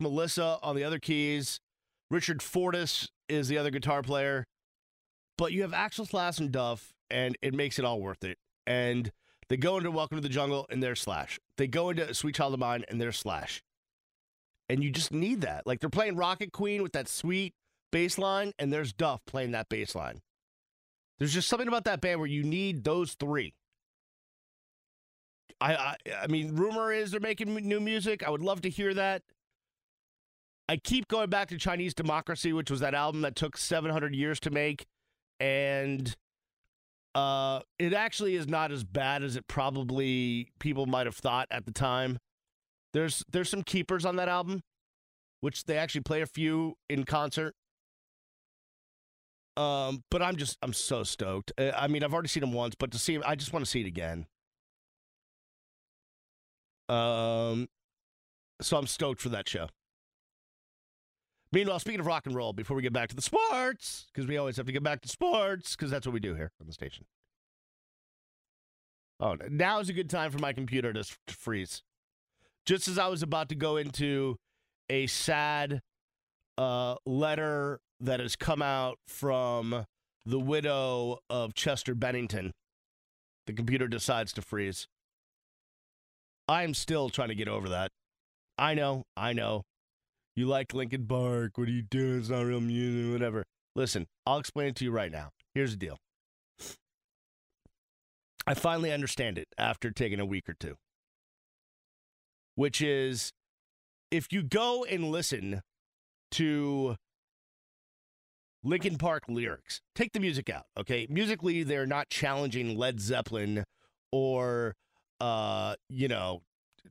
Melissa on the other keys. Richard Fortus is the other guitar player. But you have Axl Slash and Duff, and it makes it all worth it. And they go into Welcome to the Jungle, and they're Slash. They go into Sweet Child of Mine, and they're Slash. And you just need that. Like they're playing Rocket Queen with that sweet bass line, and there's Duff playing that bass line. There's just something about that band where you need those three. I, I I mean, rumor is they're making new music. I would love to hear that. I keep going back to Chinese Democracy, which was that album that took 700 years to make, and uh, it actually is not as bad as it probably people might have thought at the time. There's there's some keepers on that album, which they actually play a few in concert. Um, but I'm just I'm so stoked. Uh, I mean, I've already seen him once, but to see I just want to see it again. Um, so I'm stoked for that show. Meanwhile, speaking of rock and roll, before we get back to the sports, because we always have to get back to sports, because that's what we do here on the station. Oh, now is a good time for my computer to, freeze. Just as I was about to go into a sad uh, letter that has come out from the widow of Chester Bennington, the computer decides to freeze. I am still trying to get over that. I know, I know. You like Linkin Park. What are you doing? It's not real music, whatever. Listen, I'll explain it to you right now. Here's the deal. I finally understand it after taking a week or two, which is if you go and listen to Linkin Park lyrics, take the music out, okay? Musically, they're not challenging Led Zeppelin or uh, you know,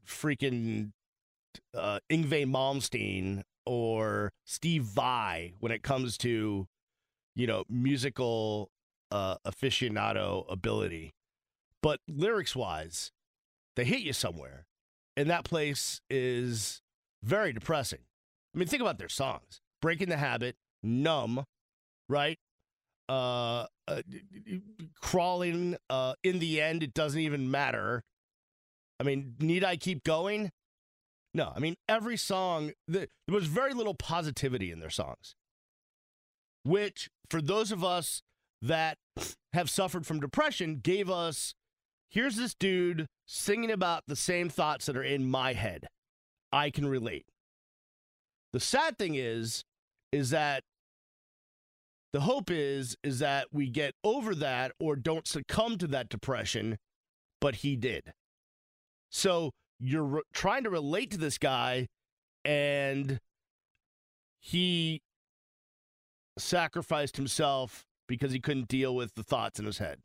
freaking uh, Yngwie Malmsteen or Steve Vai when it comes to, you know, musical uh, aficionado ability. But lyrics wise, they hit you somewhere. And that place is very depressing. I mean, think about their songs Breaking the Habit, Numb, right? Uh, uh crawling uh, in the end, it doesn't even matter. I mean, need I keep going? No. I mean, every song, the, there was very little positivity in their songs, which, for those of us that have suffered from depression, gave us here's this dude singing about the same thoughts that are in my head. I can relate. The sad thing is, is that the hope is is that we get over that or don't succumb to that depression, but he did. So you're re- trying to relate to this guy, and he sacrificed himself because he couldn't deal with the thoughts in his head.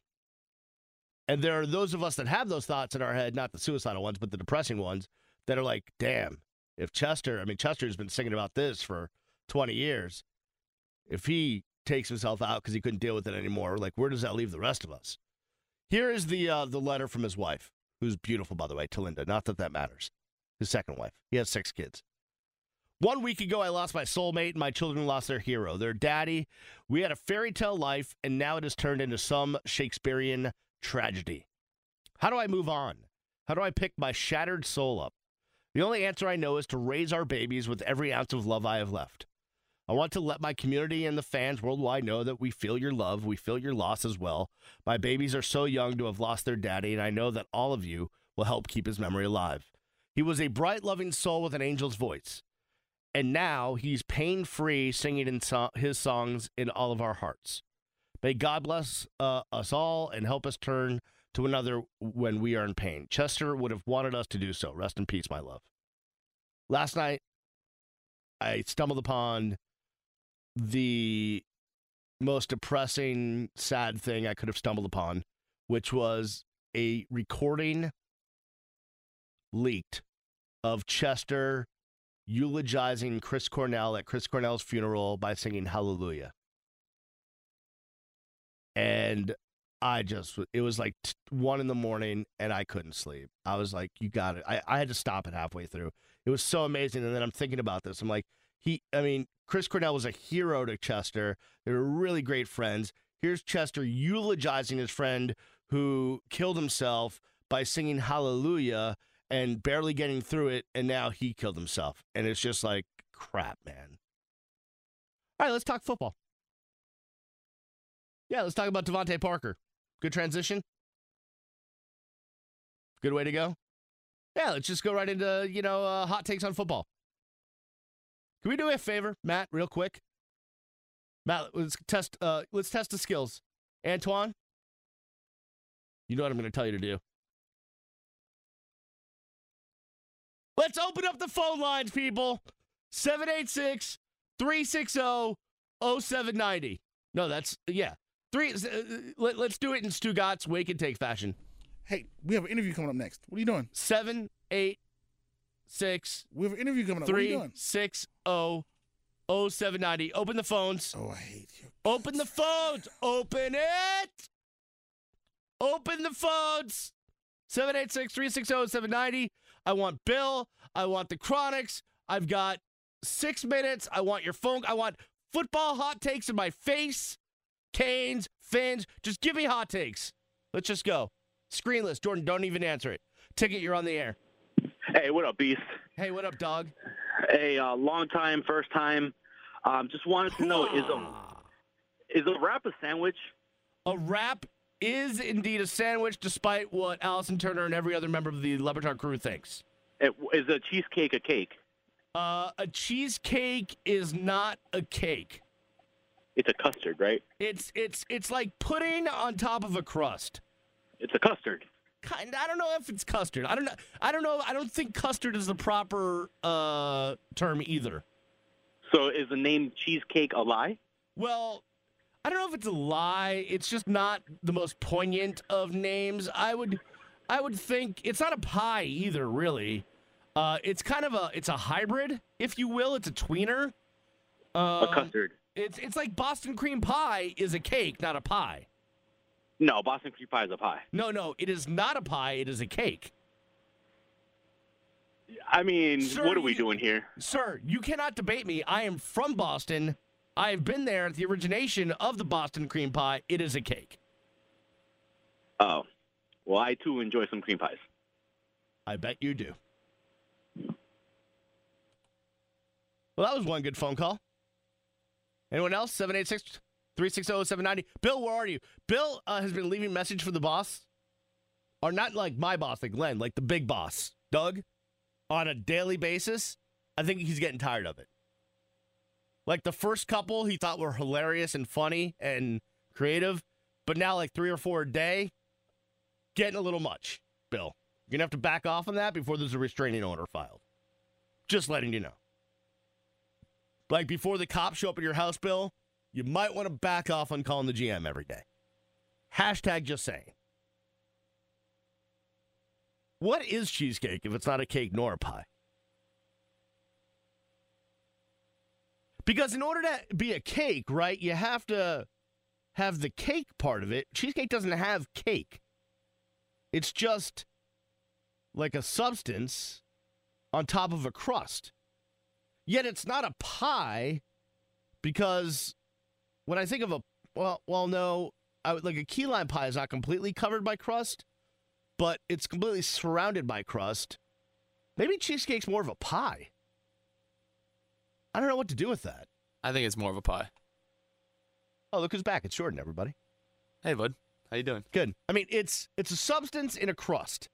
And there are those of us that have those thoughts in our head, not the suicidal ones, but the depressing ones, that are like, damn, if Chester, I mean, Chester's been singing about this for 20 years. If he takes himself out because he couldn't deal with it anymore, like, where does that leave the rest of us? Here is the uh, the letter from his wife who's beautiful, by the way, Talinda. Not that that matters. His second wife. He has six kids. One week ago, I lost my soulmate, and my children lost their hero, their daddy. We had a fairy tale life, and now it has turned into some Shakespearean tragedy. How do I move on? How do I pick my shattered soul up? The only answer I know is to raise our babies with every ounce of love I have left. I want to let my community and the fans worldwide know that we feel your love, we feel your loss as well. My babies are so young to have lost their daddy, and I know that all of you will help keep his memory alive. He was a bright, loving soul with an angel's voice. And now he's pain free singing in so- his songs in all of our hearts. May God bless uh, us all and help us turn to another when we are in pain. Chester would have wanted us to do so. Rest in peace, my love. Last night, I stumbled upon the most depressing, sad thing I could have stumbled upon, which was a recording leaked of Chester eulogizing Chris Cornell at Chris Cornell's funeral by singing Hallelujah. And I just, it was like t- one in the morning and I couldn't sleep. I was like, you got it. I, I had to stop it halfway through. It was so amazing. And then I'm thinking about this. I'm like, he, I mean, Chris Cornell was a hero to Chester. They were really great friends. Here's Chester eulogizing his friend who killed himself by singing Hallelujah. and barely getting through it, and now he killed himself. And it's just like, crap, man. All right, let's talk football. Yeah, let's talk about DeVante Parker. Good transition. Good way to go. Yeah, let's just go right into, you know, uh, hot takes on football. Can we do me a favor, Matt, real quick? Matt, let's test uh let's test the skills. Antoine, you know what I'm going to tell you to do. Let's open up the phone lines, people. 786 360 0790. No, that's, yeah. Three. Uh, let, us do it in Stugotz wake and take fashion. Hey, we have an interview coming up next. What are you doing? Seven, eight, six. We have an interview coming up. Three, what are you doing? six, oh, oh, seven ninety. Open the phones. Oh, I hate you. Open the phones. Open it. Open the phones. 786 360 790. I want Bill. I want the Chronics. I've got six minutes. I want your phone. I want football hot takes in my face. Canes, Fins. Just give me hot takes. Let's just go. Screenless. Jordan, don't even answer it. Ticket, you're on the air. Hey, what up, Beast? Hey, what up, dog? Hey, uh, long time, first time. Um, just wanted to know is a is a wrap a sandwich? A wrap is indeed a sandwich, despite what Allison Turner and every other member of the Le crew thinks. It, is a cheesecake a cake? Uh, a cheesecake is not a cake. It's a custard, right? It's it's it's like pudding on top of a crust. It's a custard. Kind. I don't know if it's custard. I don't know. I don't know. I don't think custard is the proper uh, term either. So is the name cheesecake a lie? Well, I don't know if it's a lie. It's just not the most poignant of names. I would, I would think it's not a pie either. Really, uh, it's kind of a it's a hybrid, if you will. It's a tweener. Um, a custard. It's it's like Boston cream pie is a cake, not a pie. No, Boston cream pie is a pie. No, no, it is not a pie. It is a cake. I mean, Sir, what are we you- doing here? Sir, you cannot debate me. I am from Boston. I have been there at the origination of the Boston cream pie. It is a cake. Oh, well, I too enjoy some cream pies. I bet you do. Well, that was one good phone call. Anyone else? 786 360 790. Bill, where are you? Bill uh, has been leaving message for the boss. Or not like my boss, like Glenn, like the big boss, Doug, on a daily basis. I think he's getting tired of it. Like the first couple he thought were hilarious and funny and creative, but now like three or four a day, getting a little much, Bill. You're gonna have to back off on that before there's a restraining order filed. Just letting you know. Like before the cops show up at your house, Bill, you might want to back off on calling the GM every day. Hashtag just saying. What is cheesecake if it's not a cake nor a pie? Because in order to be a cake, right, you have to have the cake part of it. Cheesecake doesn't have cake. It's just like a substance on top of a crust. Yet it's not a pie because when I think of a well, well, no, I would like a key lime pie is not completely covered by crust, but it's completely surrounded by crust. Maybe cheesecake's more of a pie. I don't know what to do with that. I think it's more of a pie. Oh, look who's back! It's Jordan, everybody. Hey, bud. How you doing? Good. I mean, it's it's a substance in a crust.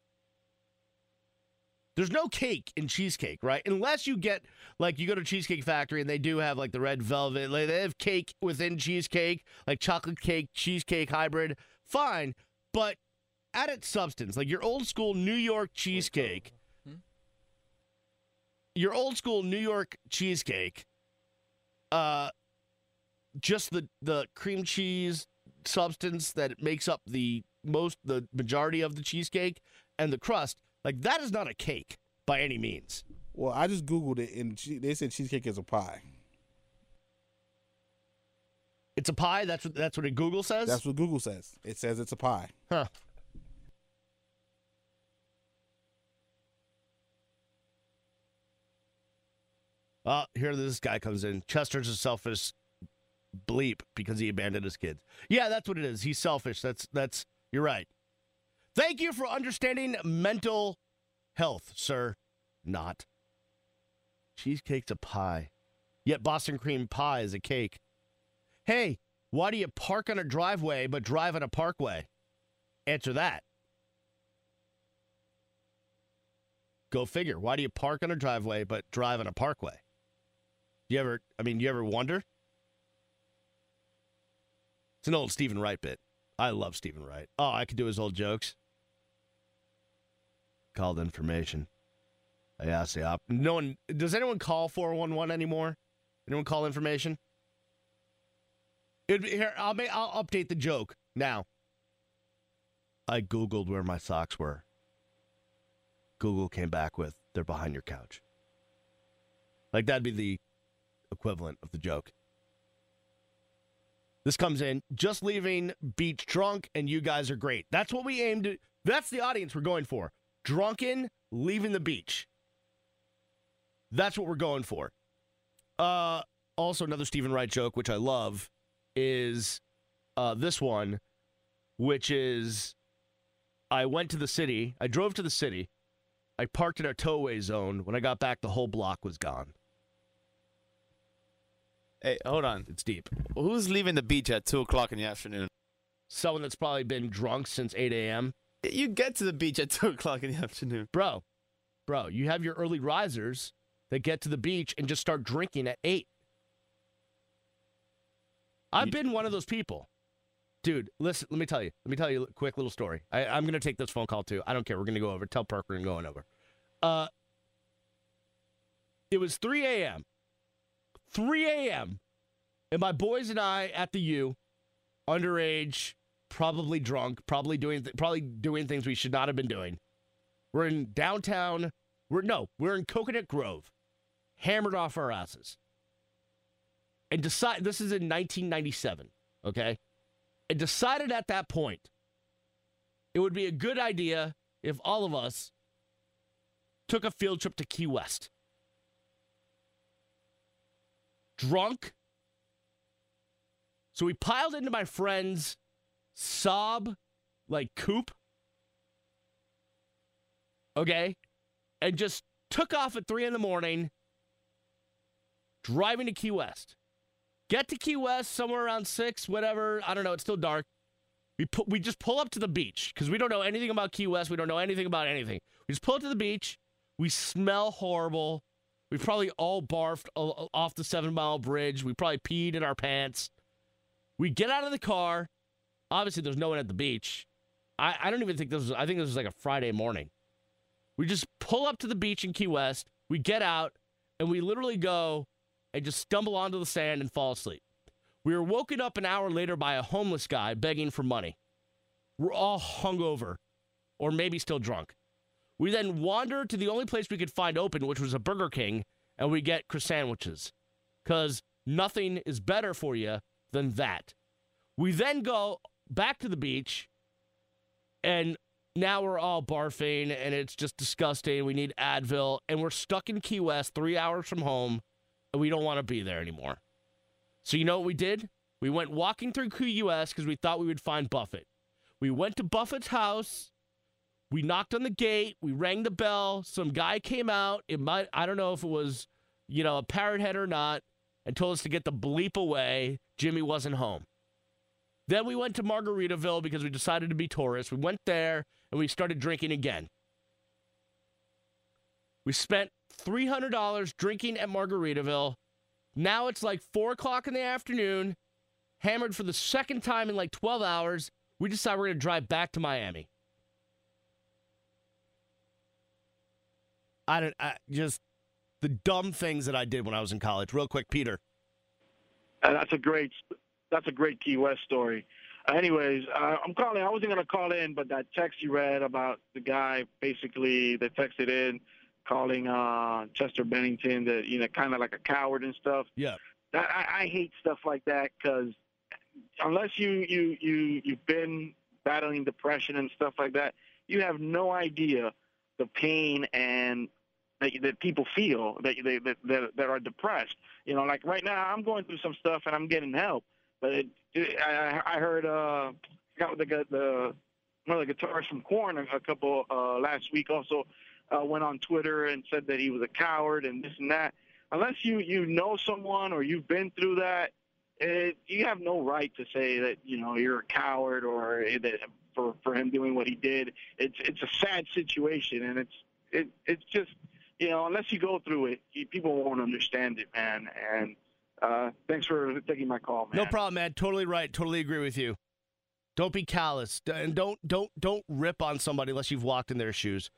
There's no cake in cheesecake, right? Unless you get like you go to Cheesecake Factory and they do have like the red velvet, like they have cake within cheesecake, like chocolate cake, cheesecake hybrid. Fine, but at its substance, like your old school New York cheesecake, your old school New York cheesecake, uh, just the the cream cheese substance that makes up the most the majority of the cheesecake and the crust like that is not a cake by any means Well, I just googled it, and che- they said cheesecake is a pie. it's a pie that's what that's what google says That's what Google says. It says it's a pie. huh Oh, here this guy comes in. Chester's a selfish bleep because he abandoned his kids. Yeah, that's what it is. He's selfish. That's that's you're right. Thank you for understanding mental Health, sir. Not. Cheesecake's a pie. Yet Boston cream pie is a cake. Hey, why do you park on a driveway but drive on a parkway? Answer that. Go figure. Why do you park on a driveway but drive on a parkway? You ever, I mean, you ever wonder? It's an old Stephen Wright bit. I love Stephen Wright. Oh, I could do his old jokes. Called information. I asked the op. No one. Does anyone call 411 anymore? Anyone call information? It'd be, here, I'll, make, I'll update the joke now. I Googled where my socks were. Google came back with they're behind your couch. Like that'd be the equivalent of the joke. This comes in just leaving beach drunk, and you guys are great. That's what we aimed. That's the audience we're going for. Drunken, leaving the beach. That's what we're going for. Uh, also, another Stephen Wright joke, which I love, is uh, this one, which is I went to the city. I drove to the city. I parked in a towaway zone. When I got back, the whole block was gone. Hey, hold on. It's deep. Who's leaving the beach at 2 o'clock in the afternoon? Someone that's probably been drunk since 8 a.m. You get to the beach at 2 o'clock in the afternoon. Bro, bro, you have your early risers that get to the beach and just start drinking at 8. I've You- been one of those people. Dude, listen, let me tell you. Let me tell you a quick little story. I, I'm going to take this phone call too. I don't care. We're going to go over. Tell Parker and going over. Uh, it was 3 a.m. 3 a.m. And my boys and I at the U, underage, probably drunk, probably doing th- probably doing things we should not have been doing. We're in downtown. We're no, we're in Coconut Grove, hammered off our asses. And decide this is in 1997, okay? And decided at that point it would be a good idea if all of us took a field trip to Key West. Drunk. So we piled into my friend's sob like coupe. Okay? And just took off at three in the morning, driving to Key West. Get to Key West somewhere around six, whatever. I don't know. It's still dark. We put, we just pull up to the beach because we don't know anything about Key West. We don't know anything about anything. We just pull up to the beach. We smell horrible. We probably all barfed off the Seven Mile Bridge. We probably peed in our pants. We get out of the car. Obviously, there's no one at the beach. I, I don't even think this was, I think this was like a Friday morning. We just pull up to the beach in Key West. We get out and we literally go and just stumble onto the sand and fall asleep. We were woken up an hour later by a homeless guy begging for money. We're all hungover or maybe still drunk. We then wander to the only place we could find open, which was a Burger King, and we get sandwiches because nothing is better for you than that. We then go back to the beach, and now we're all barfing, and it's just disgusting. We need Advil, and we're stuck in Key West, three hours from home, and we don't want to be there anymore. So you know what we did? We went walking through Key West because we thought we would find Buffett. We went to Buffett's house. We knocked on the gate. We rang the bell. Some guy came out. It might I don't know if it was, you know, a parrot head or not, and told us to get the bleep away. Jimmy wasn't home. Then we went to Margaritaville because we decided to be tourists. We went there and we started drinking again. We spent $300 drinking at Margaritaville. Now it's like 4 o'clock in the afternoon, hammered for the second time in like 12 hours. We decide we're going to drive back to Miami. I don't, I, just the dumb things that I did when I was in college. Real quick, Peter. Uh, that's a great that's a great Key West story. Uh, anyways, uh, I'm calling. I wasn't gonna call in, but that text you read about the guy basically they texted in, calling uh, Chester Bennington that you know kind of like a coward and stuff. Yeah. That, I, I hate stuff like that because unless you you you you've been battling depression and stuff like that, you have no idea the pain and that, that people feel that they that, that that are depressed. You know, like right now, I'm going through some stuff and I'm getting help. But it, it, I, I heard uh, I got the the one of the guitarists from Korn a, a couple uh, last week also uh, went on Twitter and said that he was a coward and this and that. Unless you you know someone or you've been through that, it, you have no right to say that you know you're a coward or that for for him doing what he did. It's it's a sad situation and it's it it's just you know unless you go through it, you, people won't understand it, man. And uh, thanks for taking my call, man. No problem, man. Totally right. Totally agree with you. Don't be callous and don't don't don't rip on somebody unless you've walked in their shoes.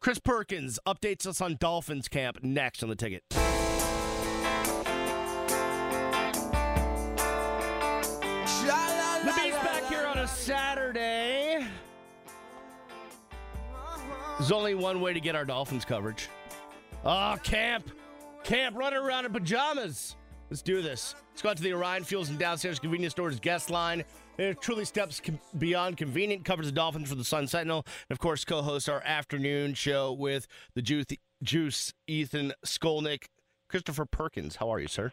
Chris Perkins updates us on Dolphins camp next on the ticket. The Beast back here on a Saturday. There's only one way to get our Dolphins coverage. Oh, camp. Camp running around in pajamas. Let's do this. Let's go out to the Orion Fuels and Downstairs Convenience Stores guest line. It truly steps com- beyond convenient. Covers the Dolphins for the Sun Sentinel. And of course, co hosts our afternoon show with the Juice, Juice Ethan Skolnick. Christopher Perkins, how are you, sir?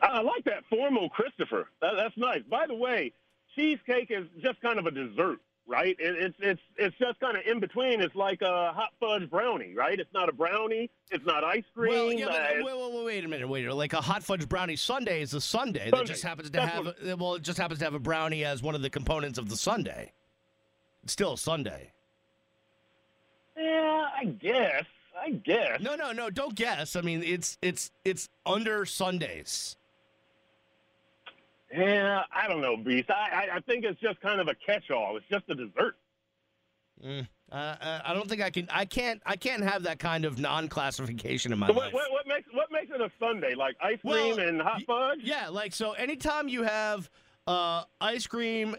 I like that formal Christopher. That, that's nice. By the way, cheesecake is just kind of a dessert, right? It, it's it's it's just kind of in between. It's like a hot fudge brownie, right? It's not a brownie. It's not ice cream. Well, yeah, but, uh, wait, wait, wait, a minute, wait. a minute. Like a hot fudge brownie sundae is a sundae that just happens to That's have. what- well, it just happens to have a brownie as one of the components of the sundae. It's still a sundae. yeah, I guess. I guess. No, no, no. Don't guess. I mean, it's it's it's under Sundays. Yeah, I don't know, Beast. I, I I think it's just kind of a catch-all. It's just a dessert. Uh, I I don't think I can. I can't. I can't have that kind of non-classification in my So life. what, what what makes what makes it a Sunday? Like ice Well, cream and hot fudge? Yeah, like so. Anytime you have uh, ice cream,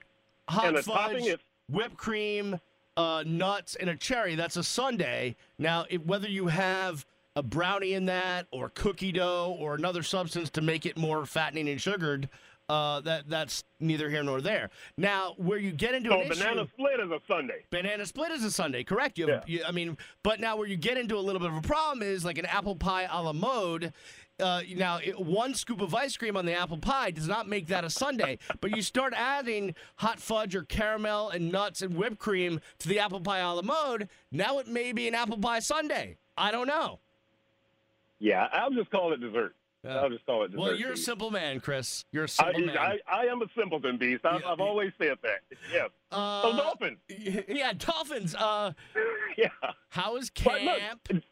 hot And fudge, is- whipped cream, uh, nuts, and a cherry, that's a Sunday. Now, it, whether you have a brownie in that, or cookie dough, or another substance to make it more fattening and sugared, uh, that that's neither here nor there. Now, where you get into So an banana issue, split is a Sunday. Banana split is a Sunday, correct? You, have, you I mean, but now where you get into a little bit of a problem is like an apple pie a la mode. Uh, now, it, one scoop of ice cream on the apple pie does not make that a Sunday. but you start adding hot fudge or caramel and nuts and whipped cream to the apple pie a la mode. Now it may be an apple pie Sunday. I don't know. Yeah, I'll just call it dessert. Yeah. I'll just it. Well, you're a simple man, Chris. You're a I, simple man. I, I am a simpleton beast. I've, Yeah, I've always said that. Yeah. uh, So Dolphins. Yeah, Dolphins. Uh, Yeah. how is But look, camp?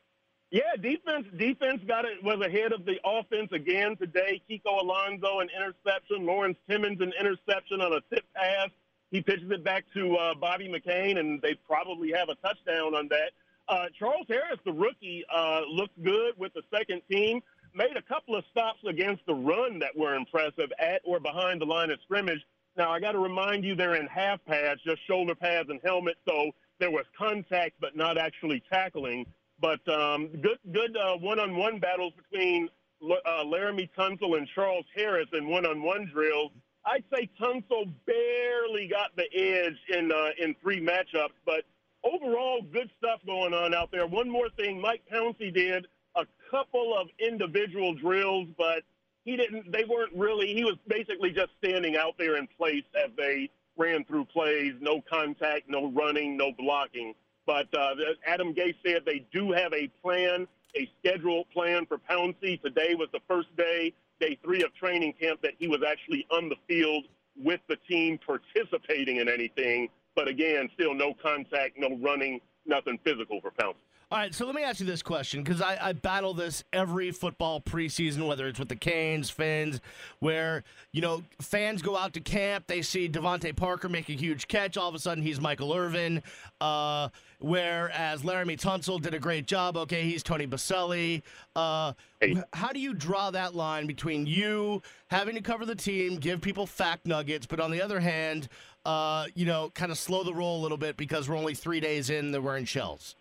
Yeah, defense defense got it was ahead of the offense again today. Kiko Alonso an interception, Lawrence Timmons an interception on a tip pass. He pitches it back to uh, Bobby McCain, and they probably have a touchdown on that. Uh, Charles Harris, the rookie, uh, looked good with the second team. Made a couple of stops against the run that were impressive at or behind the line of scrimmage. Now I got to remind you, they're in half pads, just shoulder pads and helmet, so there was contact, but not actually tackling. But um, good, good uh, one-on-one battles between uh, Laremy Tunsil and Charles Harris in one-on-one drills. I'd say Tunsil barely got the edge in uh, in three matchups, but overall, good stuff going on out there. One more thing, Mike Pouncey did a couple of individual drills, but he didn't. They weren't really. He was basically just standing out there in place as they ran through plays. No contact, no running, no blocking. But uh, Adam Gase said they do have a plan, a scheduled plan for Pouncey. Today was the first day, day three of training camp, that he was actually on the field with the team participating in anything. But again, still no contact, no running, nothing physical for Pouncey. All right, so let me ask you this question because I, I battle this every football preseason, whether it's with the Canes, Fins, where you know fans go out to camp, they see DeVante Parker make a huge catch, all of a sudden he's Michael Irvin. Uh, whereas Laremy Tunsil did a great job. Okay, he's Tony Boselli. Uh, Hey. How do you draw that line between you having to cover the team, give people fact nuggets, but on the other hand, uh, you know, kind of slow the roll a little bit because we're only three days in, they're wearing shells.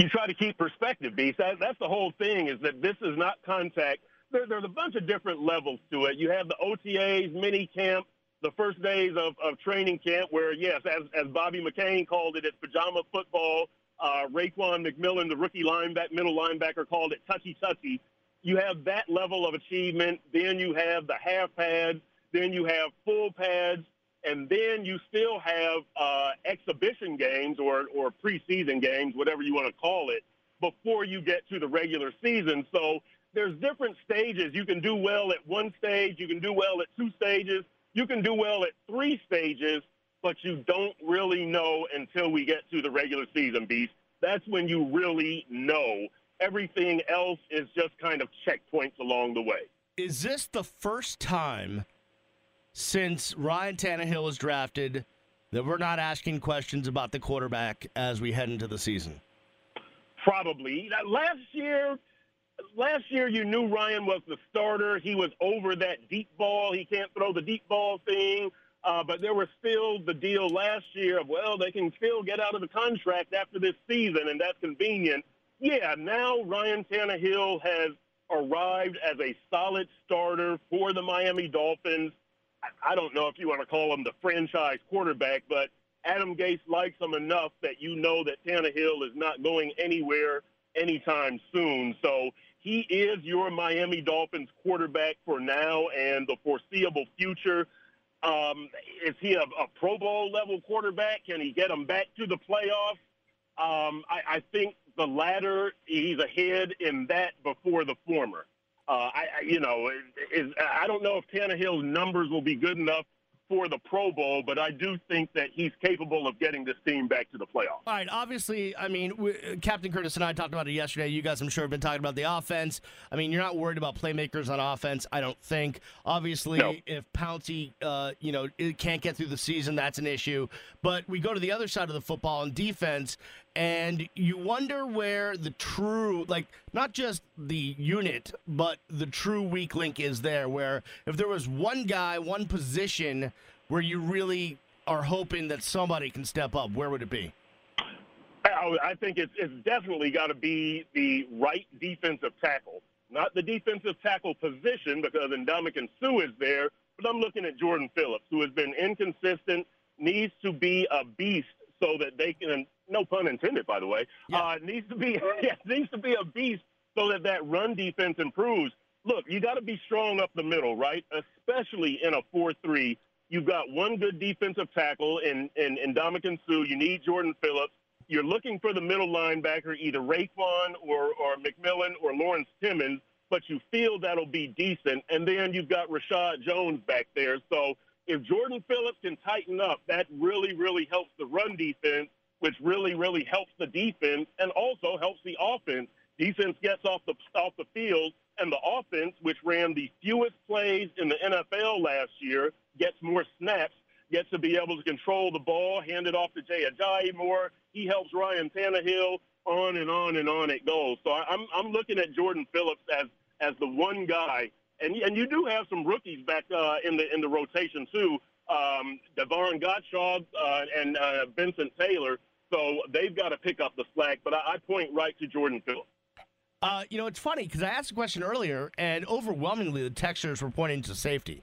You try to keep perspective, Beast. That, that's the whole thing is that this is not contact. There, there's a bunch of different levels to it. You have the OTAs, mini camp, the first days of, of training camp where, yes, as, as Bobby McCain called it, it's pajama football. Uh, Raekwon McMillan, the rookie linebacker, middle linebacker, called it touchy-touchy. You have that level of achievement. Then you have the half pads. Then you have full pads. And then you still have uh, exhibition games or or preseason games, whatever you want to call it, before you get to the regular season. So there's different stages. You can do well at one stage, you can do well at two stages, you can do well at three stages, but you don't really know until we get to the regular season, Beast. That's when you really know. Everything else is just kind of checkpoints along the way. Is this the first time since Ryan Tannehill was drafted that we're not asking questions about the quarterback as we head into the season? Probably. Last year, last year you knew Ryan was the starter. He was over that deep ball. He can't throw the deep ball thing. Uh, but there was still the deal last year of, well, they can still get out of the contract after this season, and that's convenient. Yeah, now Ryan Tannehill has arrived as a solid starter for the Miami Dolphins. I, don't know if you want to call him the franchise quarterback, but Adam Gase likes him enough that you know that Tannehill is not going anywhere anytime soon. So he is your Miami Dolphins quarterback for now and the foreseeable future. Um, is he a, a, Pro Bowl level quarterback? Can he get them back to the playoffs? Um, I, I, think the latter, he's ahead in that before the former. Uh, I, I, you know, is, I don't know if Tannehill's numbers will be good enough for the Pro Bowl, but I do think that he's capable of getting this team back to the playoffs. All right. Obviously, I mean, we, Captain Curtis and I talked about it yesterday. You guys, I'm sure, have been talking about the offense. I mean, you're not worried about playmakers on offense, I don't think. Obviously, no. if Pouncey, uh, you know, can't get through the season, that's an issue. But we go to the other side of the football on defense, and you wonder where the true like not just the unit but the true weak link is there where if there was one guy one position where you really are hoping that somebody can step up where would it be? I think it's, definitely got to be the right defensive tackle. Not the defensive tackle position because Ndamukong Suh is there but i'm looking at jordan phillips who has been inconsistent needs to be a beast so that they can no pun intended, by the way, yeah. uh, needs to be yeah, needs to be a beast so that that run defense improves. Look, you got to be strong up the middle, right? Especially in a four-three. You've got one good defensive tackle in in, in Ndamukong Suh. You need Jordan Phillips. You're looking for the middle linebacker, either Raekwon or or McMillan or Lawrence Timmons, but you feel that'll be decent. And then you've got Reshad Jones back there. So if Jordan Phillips can tighten up, that really, really helps the run defense which really, really helps the defense and also helps the offense. Defense gets off the off the field, and the offense, which ran the fewest plays in the NFL last year, gets more snaps, gets to be able to control the ball, hand it off to Jay Ajayi more. He helps Ryan Tannehill. On and on and on it goes. So I'm I'm looking at Jordan Phillips as as the one guy, and and you do have some rookies back uh, in the in the rotation too. Um, Davon Godchaux uh, and uh, Vincent Taylor so they've got to pick up the slack, but I, I point right to Jordan Phillips. Uh, you know, it's funny because I asked a question earlier, and overwhelmingly the texters were pointing to safety.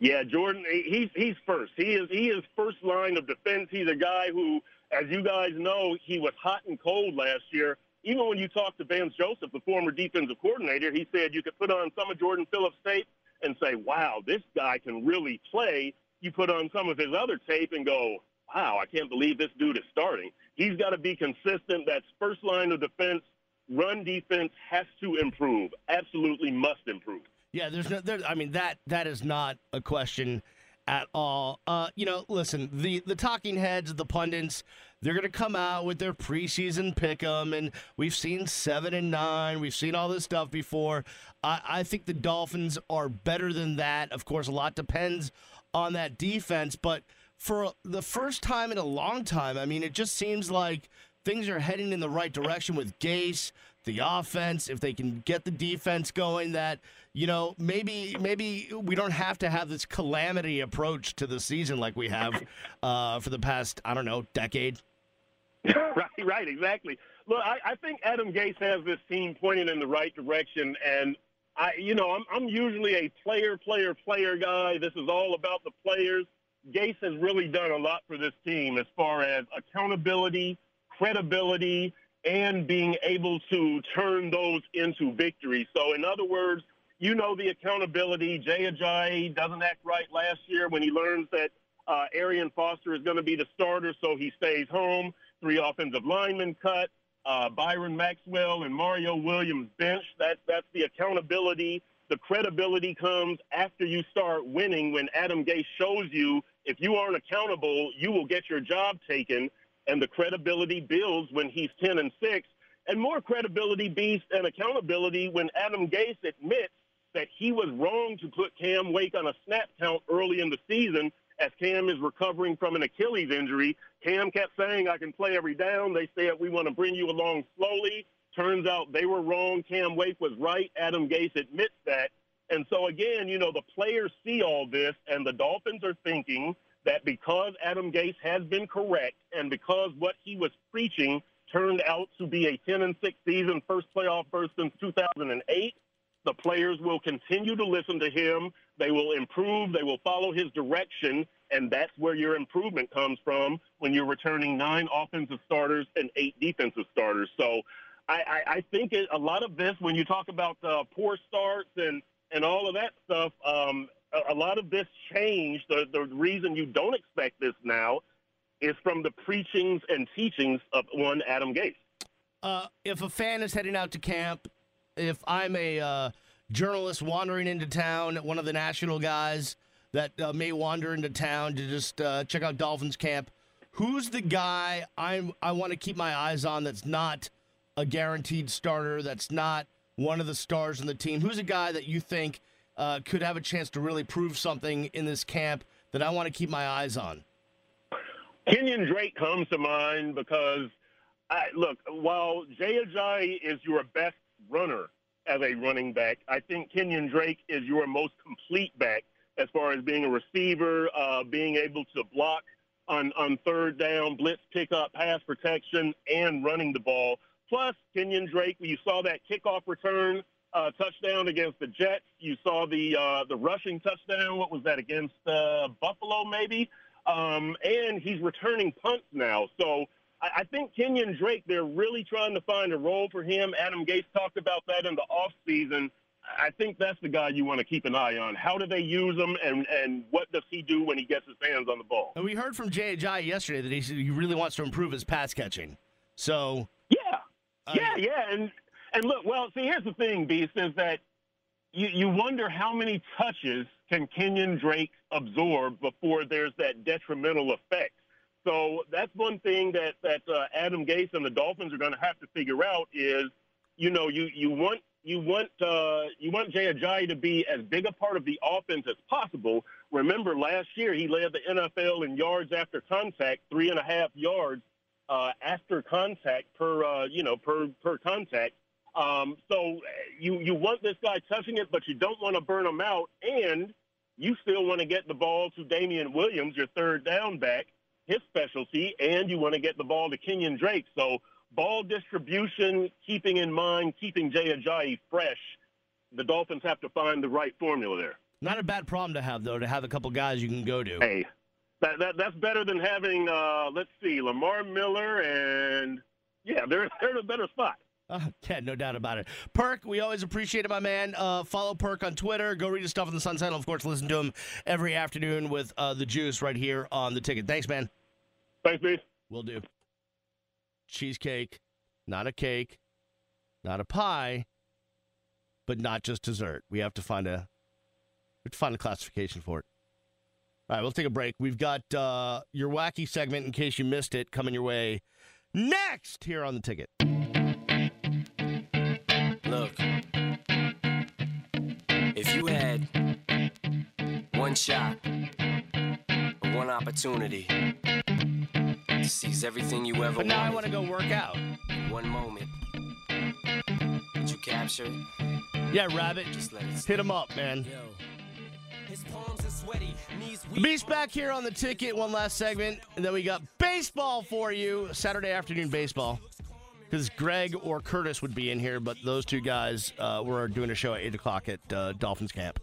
Yeah, Jordan, he's he's first. He is he is first line of defense. He's a guy who, as you guys know, he was hot and cold last year. Even when you talked to Vance Joseph, the former defensive coordinator, he said you could put on some of Jordan Phillips' tape and say, "Wow, this guy can really play." You put on some of his other tape and go, wow, I can't believe this dude is starting. He's got to be consistent. That's first line of defense. Run defense has to improve. Absolutely must improve. Yeah, there's no. There, I mean that that is not a question at all. Uh, you know, listen, the the talking heads, the pundits, they're going to come out with their preseason pick 'em, and we've seen seven and nine. We've seen all this stuff before. I, I think the Dolphins are better than that. Of course, a lot depends on that defense, but for the first time in a long time, I mean, it just seems like things are heading in the right direction with Gase, the offense. If they can get the defense going, that you know maybe maybe we don't have to have this calamity approach to the season like we have uh, for the past I don't know decade. right, right, exactly. Look, I, I think Adam Gase has this team pointing in the right direction, and I, you know, I'm I'm usually a player, player, player guy. This is all about the players. Gase has really done a lot for this team as far as accountability, credibility, and being able to turn those into victories. So, in other words, you know the accountability. Jay Ajayi doesn't act right last year when he learns that uh, Arian Foster is going to be the starter, so he stays home. Three offensive linemen cut. Uh, Byron Maxwell and Mario Williams bench. That that's the accountability. The credibility comes after you start winning. When Adam Gase shows you if you aren't accountable, you will get your job taken, and the credibility builds when he's ten and six, and more credibility beats and accountability when Adam Gase admits that he was wrong to put Cam Wake on a snap count early in the season as Cam is recovering from an Achilles injury. Cam kept saying, I can play every down. They said, we want to bring you along slowly. Turns out they were wrong. Cam Wake was right. Adam Gase admits that. And so, again, you know, the players see all this, and the Dolphins are thinking that because Adam Gase has been correct and because what he was preaching turned out to be a 10 and 6 season, first playoff berth since 2008, the players will continue to listen to him. They will improve. They will follow his direction. And that's where your improvement comes from when you're returning nine offensive starters and eight defensive starters. So I, I, I think it, a lot of this, when you talk about uh, poor starts and, and all of that stuff, um, a, a lot of this change, the, the reason you don't expect this now is from the preachings and teachings of one Adam Gase. Uh, if a fan is heading out to camp, if I'm a uh, journalist wandering into town, one of the national guys that uh, may wander into town to just uh, check out Dolphins camp, who's the guy I'm I want to keep my eyes on that's not a guaranteed starter, that's not one of the stars in the team? Who's a guy that you think uh, could have a chance to really prove something in this camp that I want to keep my eyes on? Kenyon Drake comes to mind because, I, look, while Jay Ajayi is your best runner as a running back, I think Kenyon Drake is your most complete back as far as being a receiver, uh, being able to block on, on third down, blitz pickup, pass protection, and running the ball. Plus, Kenyon Drake, you saw that kickoff return uh, touchdown against the Jets. You saw the uh, the rushing touchdown. What was that against uh, Buffalo? Maybe. Um, and he's returning punts now. So I, I think Kenyon Drake, they're really trying to find a role for him. Adam Gase talked about that in the offseason. I think that's the guy you want to keep an eye on. How do they use him, and, and what does he do when he gets his hands on the ball? And we heard from Ajayi yesterday that he, he really wants to improve his pass catching. So, yeah, yeah, yeah. And and look, well, see, here's the thing, Beast, is that you, you wonder how many touches can Kenyon Drake absorb before there's that detrimental effect. So that's one thing that that uh, Adam Gase and the Dolphins are going to have to figure out is, you know, you you want you want uh, you want Jay Ajayi to be as big a part of the offense as possible. Remember, last year he led the NFL in yards after contact, three and a half yards uh, after contact per uh, you know per per contact. Um, so you you want this guy touching it, but you don't want to burn him out, and you still want to get the ball to Damien Williams, your third down back, his specialty, and you want to get the ball to Kenyon Drake. So ball distribution, keeping in mind, keeping Jay Ajayi fresh. The Dolphins have to find the right formula there. not a bad problem to have, though, to have a couple guys you can go to. Hey, that, that that's better than having uh, let's see, Lamar Miller and yeah, they're they're in a better spot. Uh, yeah, no doubt about it. Perk, we always appreciate it, my man. Uh, follow Perk on Twitter. Go read his stuff on the Sun Sentinel. Of course, listen to him every afternoon with uh, the juice right here on the ticket. Thanks, man. Thanks, Beast. Will do. Cheesecake, not a cake, not a pie, but not just dessert. We have to find a we have to find a classification for it. All right, we'll take a break. We've got uh, your wacky segment in case you missed it coming your way next here on the ticket. Look, if you had one shot, one opportunity to seize everything you ever wanted. But now I want to go work out. one moment that you captured, Yeah, Rabbit, just let it hit him up, man. His palms are sweaty, knees weak. Beast back here on the ticket. One last segment, and then we got baseball for you. Saturday afternoon baseball. Because Greg or Curtis would be in here, but those two guys uh, were doing a show at eight o'clock at uh, Dolphins camp.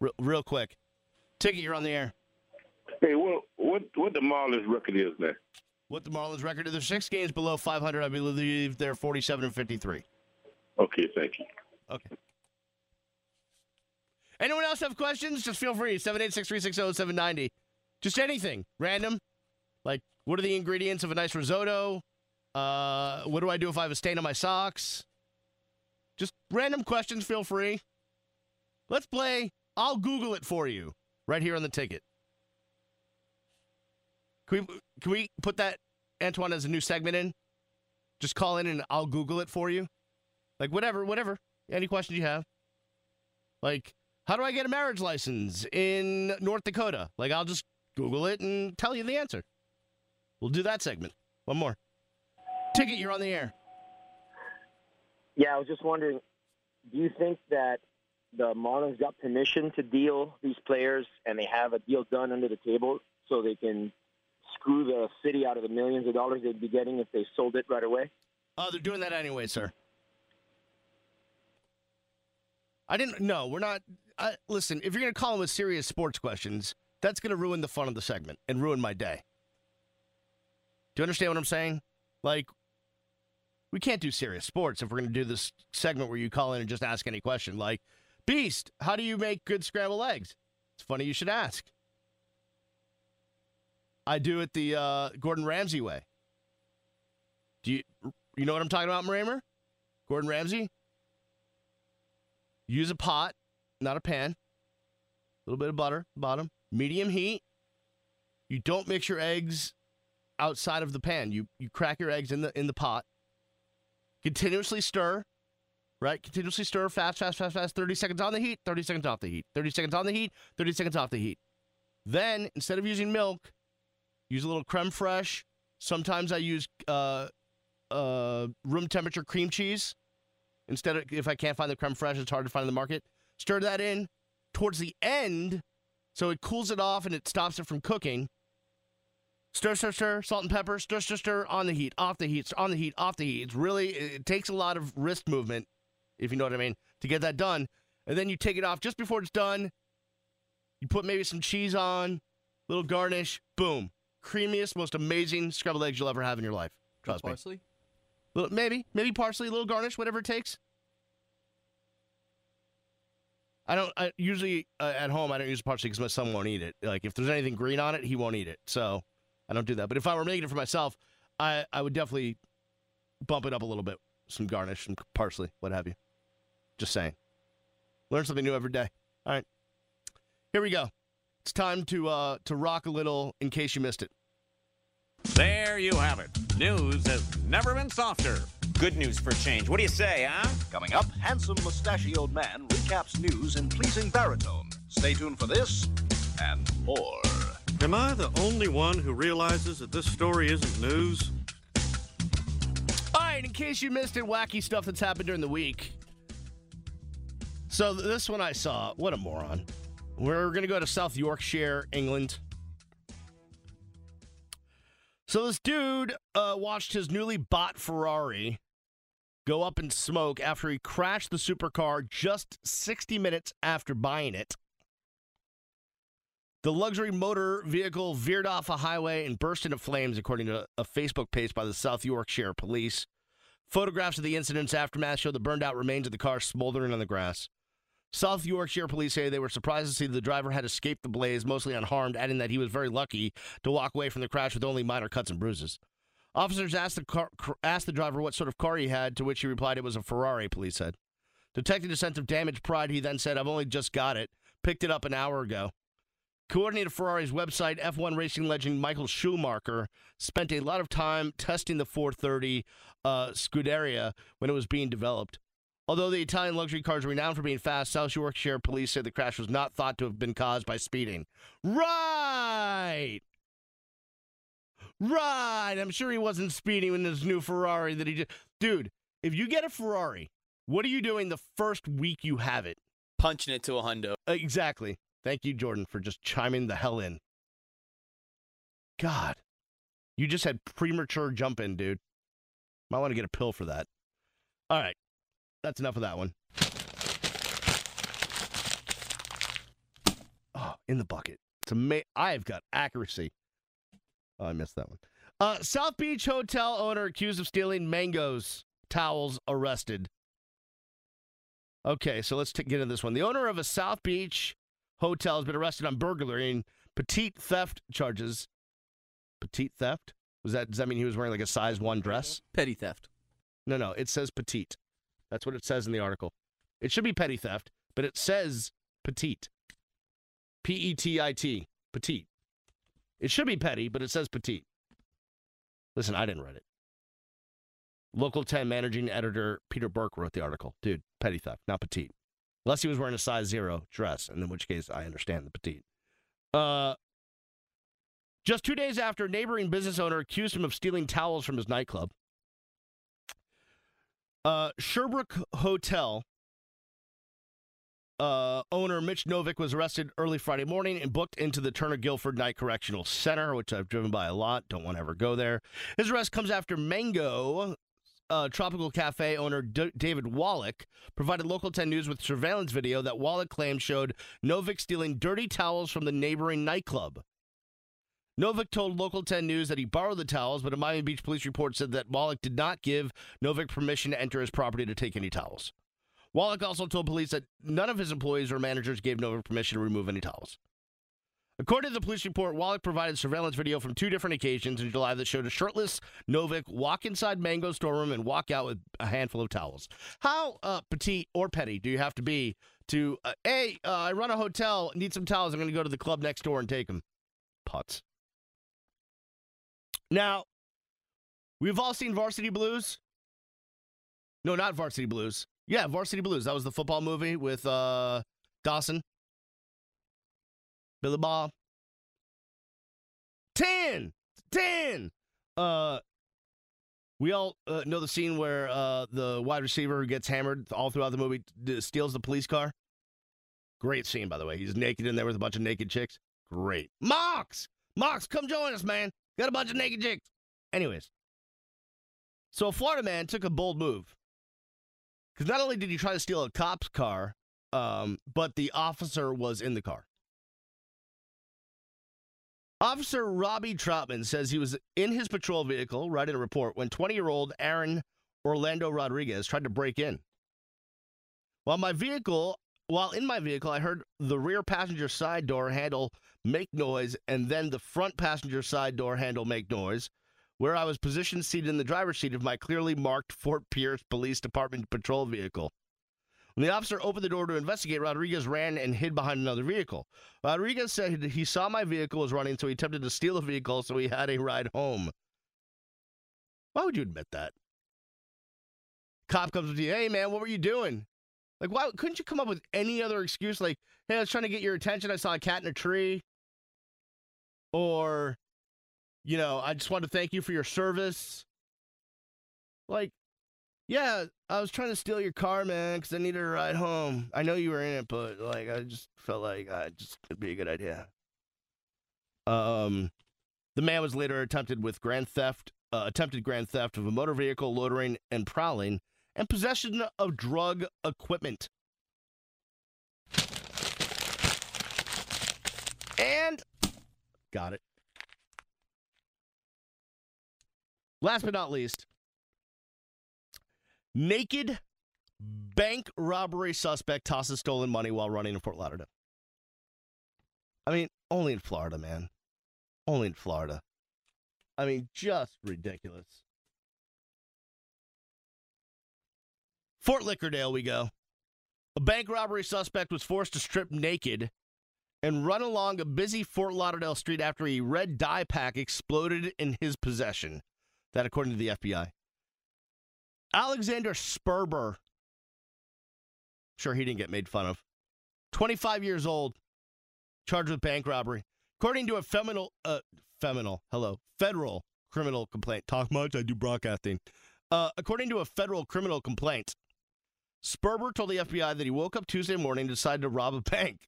Real, real quick, ticket, you're on the air. Hey, what what what the Marlins record is now? What the Marlins record? is? They're six games below 500. I believe they're 47 and 53. Okay, thank you. Okay. Anyone else have questions? Just feel free. 786 360 790. Just anything. Random. Like, what are the ingredients of a nice risotto? Uh, what do I do if I have a stain on my socks? Just random questions. Feel free. Let's play. I'll Google it for you right here on the ticket. Can we, can we put that, Antoine, as a new segment in? Just call in and I'll Google it for you. Like, whatever, whatever. Any questions you have. Like, how do I get a marriage license in North Dakota? Like, I'll just Google it and tell you the answer. We'll do that segment. One more. Ticket, you're on the air. Yeah, I was just wondering, do you think that the Marlins got permission to deal these players and they have a deal done under the table so they can screw the city out of the millions of dollars they'd be getting if they sold it right away? Oh, they're doing that anyway, sir. I didn't. No, we're not. I, listen, if you're going to call in with serious sports questions, that's going to ruin the fun of the segment and ruin my day. Do you understand what I'm saying? Like, we can't do serious sports if we're going to do this segment where you call in and just ask any question. Like, Beast, how do you make good scrambled eggs? It's funny you should ask. I do it the uh, Gordon Ramsay way. Do you you know what I'm talking about, Maramer? Gordon Ramsay? Use a pot, not a pan. A little bit of butter, bottom, medium heat. You don't mix your eggs outside of the pan. You you crack your eggs in the in the pot. Continuously stir, right? Continuously stir, fast, fast, fast, fast. 30 seconds on the heat, 30 seconds off the heat. 30 seconds on the heat, 30 seconds off the heat. Then, instead of using milk, use a little creme fraiche. Sometimes I use uh, uh, room temperature cream cheese. Instead of, if I can't find the creme fraiche, it's hard to find in the market. Stir that in towards the end so it cools it off and it stops it from cooking. Stir, stir, stir, salt and pepper, stir, stir, stir, on the heat, off the heat, on the heat, off the heat. It's really, it takes a lot of wrist movement, if you know what I mean, to get that done. And then you take it off just before it's done. You put maybe some cheese on, little garnish, boom. Creamiest, most amazing scrambled eggs you'll ever have in your life. Trust me. Parsley? Little, maybe, maybe parsley, a little garnish, whatever it takes. I don't. I, usually uh, at home, I don't use parsley because my son won't eat it. Like if there's anything green on it, he won't eat it. So I don't do that. But if I were making it for myself, I I would definitely bump it up a little bit, some garnish, some parsley, what have you. Just saying. Learn something new every day. All right, here we go. It's time to uh to rock a little in case you missed it. There you have it. News has never been softer. Good news for change. What do you say, huh? Coming up, handsome mustachioed man recaps news in pleasing baritone. Stay tuned for this and more. Am I the only one who realizes that this story isn't news? All right, in case you missed it, wacky stuff that's happened during the week. So this one I saw. What a moron. We're going to go to South Yorkshire, England. So this dude uh, watched his newly bought Ferrari go up in smoke after he crashed the supercar just 60 minutes after buying it. The luxury motor vehicle veered off a highway and burst into flames, according to a Facebook post by the South Yorkshire police. Photographs of the incident's aftermath show the burned out remains of the car smoldering on the grass. South Yorkshire police say they were surprised to see the driver had escaped the blaze, mostly unharmed, adding that he was very lucky to walk away from the crash with only minor cuts and bruises. Officers asked the, car, asked the driver what sort of car he had, to which he replied it was a Ferrari, police said. Detecting a sense of damaged pride, he then said, I've only just got it. Picked it up an hour ago. Coordinated Ferrari's website, F1 racing legend Michael Schumacher spent a lot of time testing the 430 uh, Scuderia when it was being developed. Although the Italian luxury car is renowned for being fast, South Yorkshire police said the crash was not thought to have been caused by speeding. Right! Right! I'm sure he wasn't speeding in his new Ferrari that he just. Dude, if you get a Ferrari, what are you doing the first week you have it? Punching it to a hundo. Exactly. Thank you, Jordan, for just chiming the hell in. God, you just had premature jump in, dude. Might want to get a pill for that. All right, that's enough of that one. Oh, in the bucket. It's ama- I've got accuracy. Oh, I missed that one. Uh, South Beach hotel owner accused of stealing Mango's towels arrested. Okay, so let's t- get into this one. The owner of a South Beach hotel has been arrested on burglary and petite theft charges. Petite theft? Was that does that mean he was wearing like a size one dress? Petty theft. No, no, it says petite. That's what it says in the article. It should be petty theft, but it says petite. P E T I T. Petite. It should be petty, but it says petite. Listen, I didn't write it. Local 10 managing editor Peter Burke wrote the article. Dude, petty theft, not petite. Unless he was wearing a size zero dress, and in which case I understand the petite. Uh, just two days after a neighboring business owner accused him of stealing towels from his nightclub, uh, Sherbrooke Hotel uh, owner Mitch Novick was arrested early Friday morning and booked into the Turner Guilford Knight Correctional Center, which I've driven by a lot. Don't want to ever go there. His arrest comes after Mango uh, Tropical Cafe owner D- David Wallach provided Local 10 News with surveillance video that Wallach claimed showed Novick stealing dirty towels from the neighboring nightclub. Novick told Local 10 News that he borrowed the towels, but a Miami Beach police report said that Wallach did not give Novick permission to enter his property to take any towels. Wallach also told police that none of his employees or managers gave Novick permission to remove any towels. According to the police report, Wallach provided surveillance video from two different occasions in July that showed a shirtless Novick walk inside Mango's storeroom and walk out with a handful of towels. How uh, petite or petty do you have to be to, uh, hey, uh, I run a hotel, need some towels, I'm going to go to the club next door and take them? Putz. Now, we've all seen Varsity Blues. No, not Varsity Blues. Yeah, Varsity Blues. That was the football movie with uh, Dawson. Billy Bob. 10! 10! Uh, we all uh, know the scene where uh, the wide receiver gets hammered all throughout the movie d- steals the police car. Great scene, by the way. He's naked in there with a bunch of naked chicks. Great. Mox! Mox, come join us, man. Got a bunch of naked chicks. Anyways. So a Florida man took a bold move. Because not only did he try to steal a cop's car, um, but the officer was in the car. Officer Robbie Troutman says he was in his patrol vehicle writing a report when 20 year old Aaron Orlando Rodriguez tried to break in. While my vehicle, while in my vehicle, I heard the rear passenger side door handle make noise and then the front passenger side door handle make noise, where I was positioned seated in the driver's seat of my clearly marked Fort Pierce Police Department patrol vehicle. When the officer opened the door to investigate, Rodriguez ran and hid behind another vehicle. Rodriguez said he saw my vehicle was running, so he attempted to steal the vehicle so he had a ride home. Why would you admit that? Cop comes to you, hey man, what were you doing? Like, why couldn't you come up with any other excuse? Like, hey, I was trying to get your attention. I saw a cat in a tree. Or, you know, I just want to thank you for your service. Like, yeah, I was trying to steal your car, man, because I needed a ride home. I know you were in it, but like, I just felt like I just it'd be a good idea. Um, the man was later attempted with grand theft, uh, attempted grand theft of a motor vehicle, loitering and prowling, and possession of drug equipment. And got it. Last but not least, naked bank robbery suspect tosses stolen money while running in Fort Lauderdale. I mean, only in Florida, man. Only in Florida. I mean, just ridiculous. Fort Lickerdale, we go. A bank robbery suspect was forced to strip naked and run along a busy Fort Lauderdale street after a red dye pack exploded in his possession. That, according to the FBI. Alexander Sperber. Sure, he didn't get made fun of. 25 years old, charged with bank robbery. According to a feminal, uh, feminal, hello, federal criminal complaint. Talk much, I do broadcasting. Uh, according to a federal criminal complaint, Sperber told the FBI that he woke up Tuesday morning and decided to rob a bank.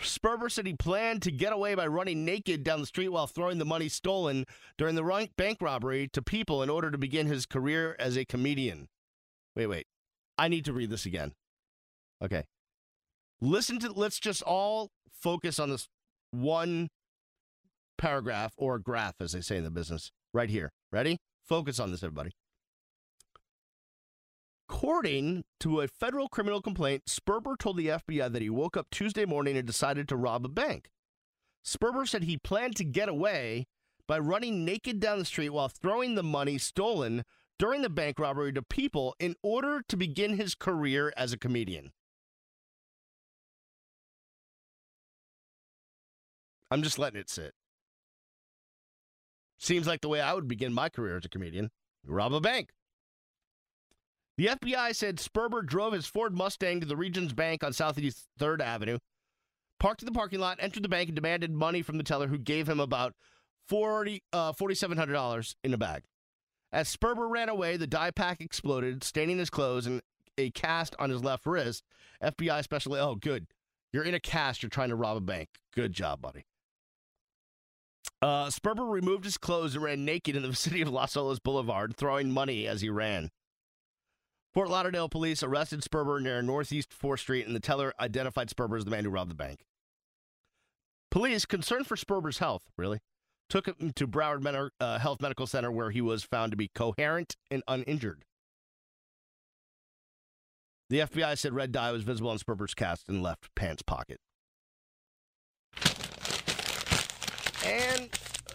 Sperber said he planned to get away by running naked down the street while throwing the money stolen during the bank robbery to people in order to begin his career as a comedian. Wait, wait. I need to read this again. Okay. Listen to, let's just all focus on this one paragraph or graph, as they say in the business, right here. Ready? Focus on this, everybody. According to a federal criminal complaint, Sperber told the FBI that he woke up Tuesday morning and decided to rob a bank. Sperber said he planned to get away by running naked down the street while throwing the money stolen during the bank robbery to people in order to begin his career as a comedian. I'm just letting it sit. Seems like the way I would begin my career as a comedian rob a bank. The FBI said Sperber drove his Ford Mustang to the Regions Bank on Southeast 3rd Avenue, parked in the parking lot, entered the bank, and demanded money from the teller who gave him about 40, uh, $4,700 in a bag. As Sperber ran away, the dye pack exploded, staining his clothes and a cast on his left wrist. FBI special, oh, good. You're in a cast. You're trying to rob a bank. Good job, buddy. Uh, Sperber removed his clothes and ran naked in the vicinity of Las Olas Boulevard, throwing money as he ran. Fort Lauderdale police arrested Sperber near Northeast 4th Street, and the teller identified Sperber as the man who robbed the bank. Police, concerned for Sperber's health, really, took him to Broward uh, Health Medical Center, where he was found to be coherent and uninjured. The FBI said red dye was visible on Sperber's cast and left pants pocket. And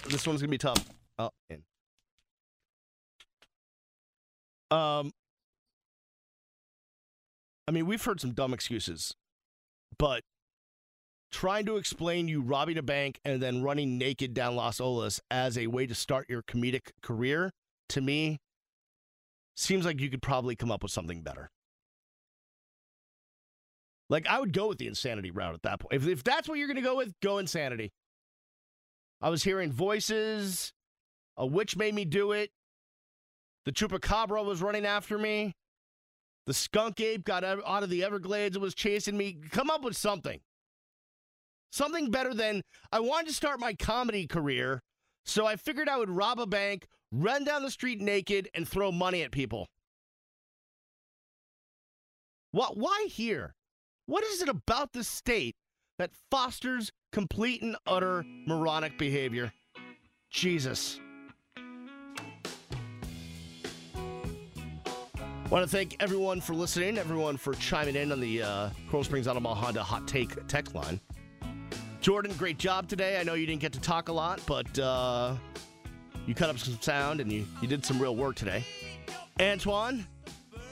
this one's gonna be tough. Oh, in. Um, I mean, we've heard some dumb excuses, but trying to explain you robbing a bank and then running naked down Las Olas as a way to start your comedic career, to me, seems like you could probably come up with something better. Like, I would go with the insanity route at that point. If, if that's what you're going to go with, go insanity. I was hearing voices. A witch made me do it. The chupacabra was running after me. The skunk ape got out of the Everglades and was chasing me. Come up with something. Something better than I wanted to start my comedy career, so I figured I would rob a bank, run down the street naked, and throw money at people. What? Why here? What is it about this state that fosters complete and utter moronic behavior? Jesus. Want to thank everyone for listening, everyone for chiming in on the uh, Coral Springs Automall Honda Hot Take text line. Jordan, great job today. I know you didn't get to talk a lot, but uh, you cut up some sound and you, you did some real work today. Antoine,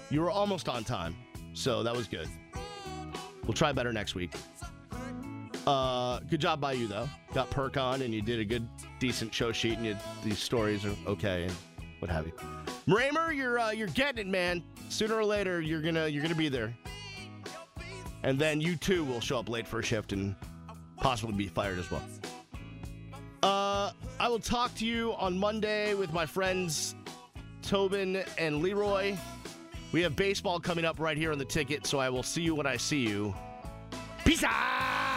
you were almost on time, so that was good. We'll try better next week. Uh, good job by you, though. Got perk on and you did a good, decent show sheet, and you, these stories are okay and what have you. Raymer, you're uh, you're getting it, man. Sooner or later, you're gonna you're gonna be there, and then you too will show up late for a shift and possibly be fired as well. Uh, I will talk to you on Monday with my friends Tobin and Leroy. We have baseball coming up right here on the ticket, so I will see you when I see you. Peace out.